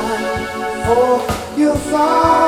before you thought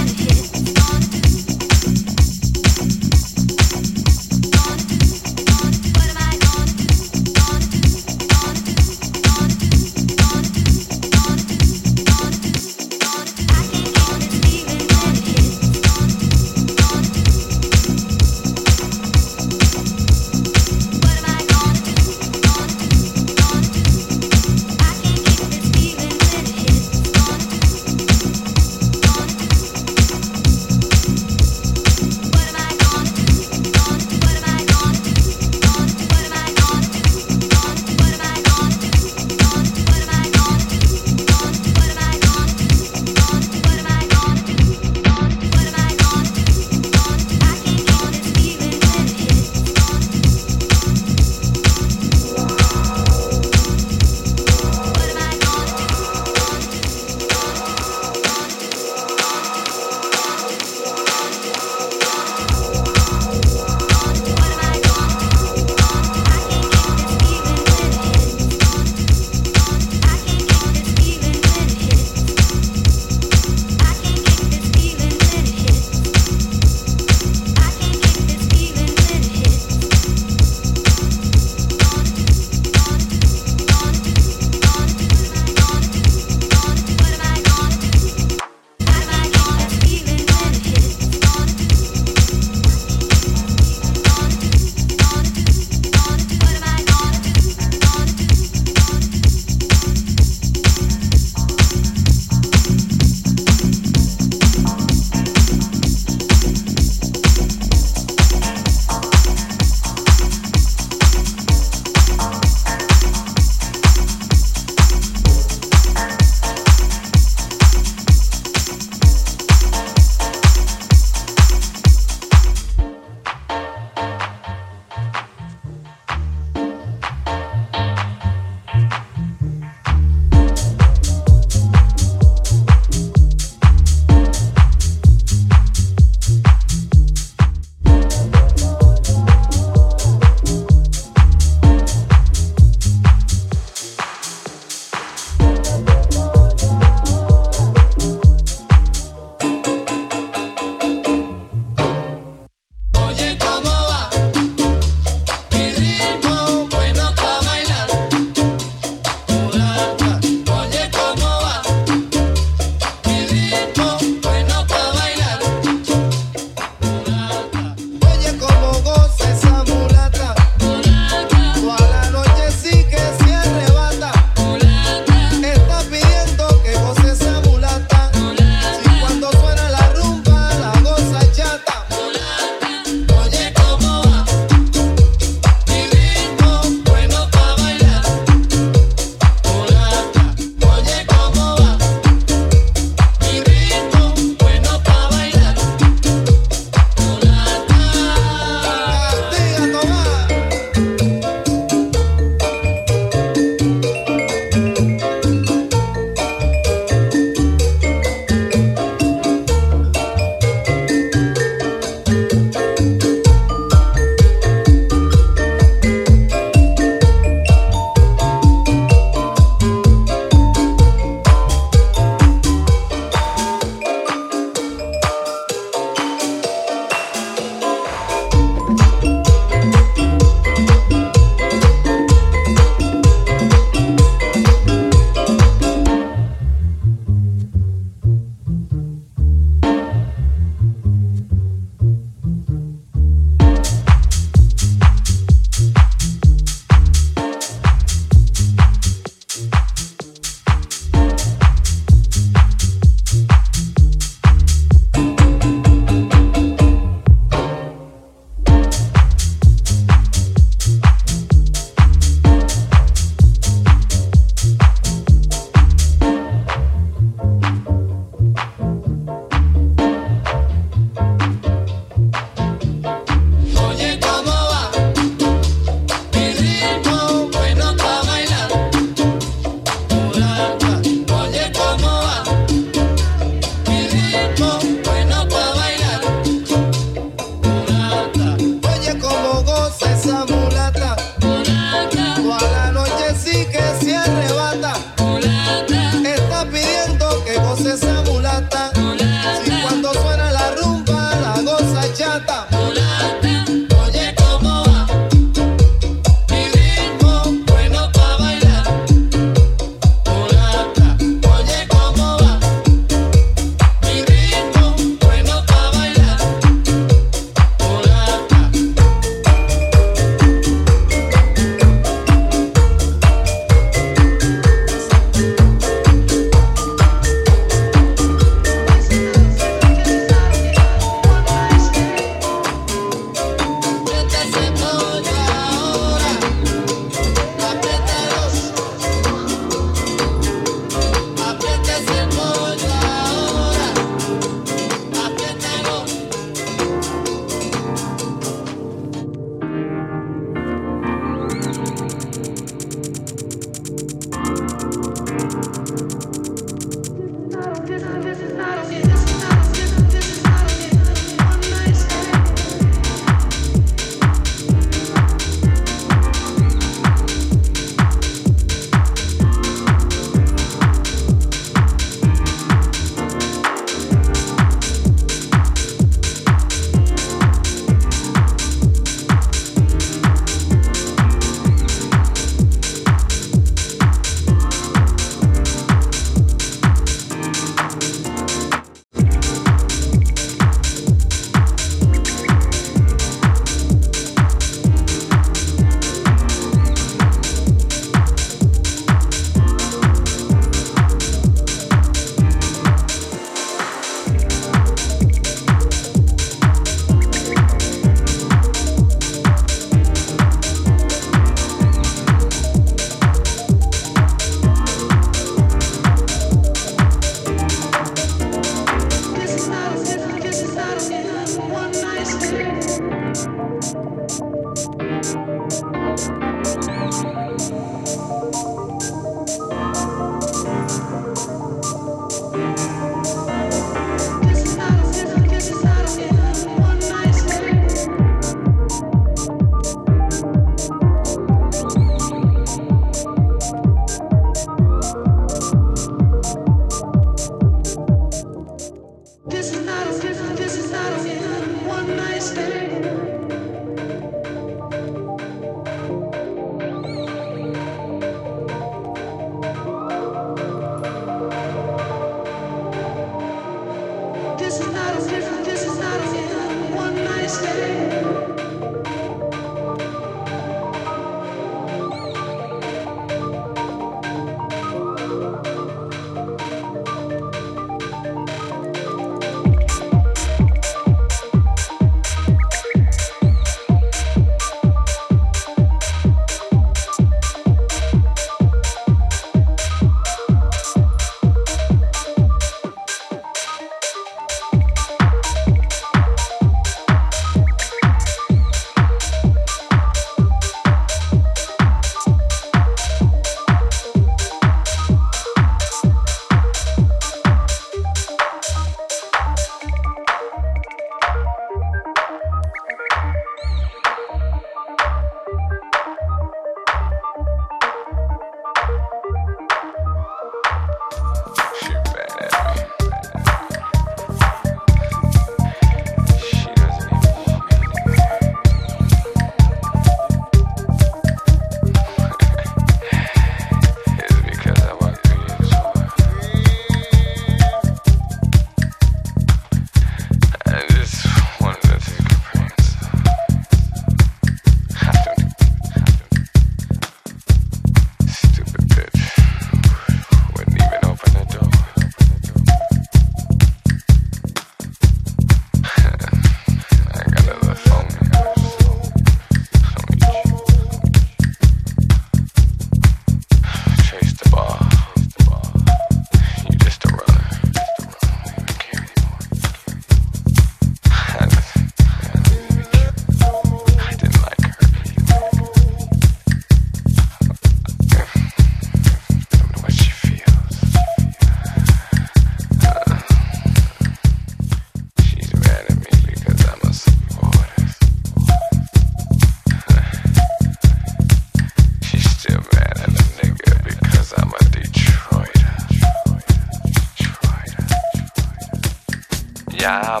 Are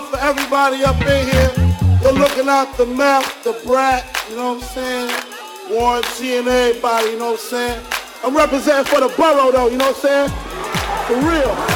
for everybody up in here. We're looking out the map, the brat, you know what I'm saying? Warren G and everybody, you know what I'm saying? I'm representing for the borough though, you know what I'm saying? For real.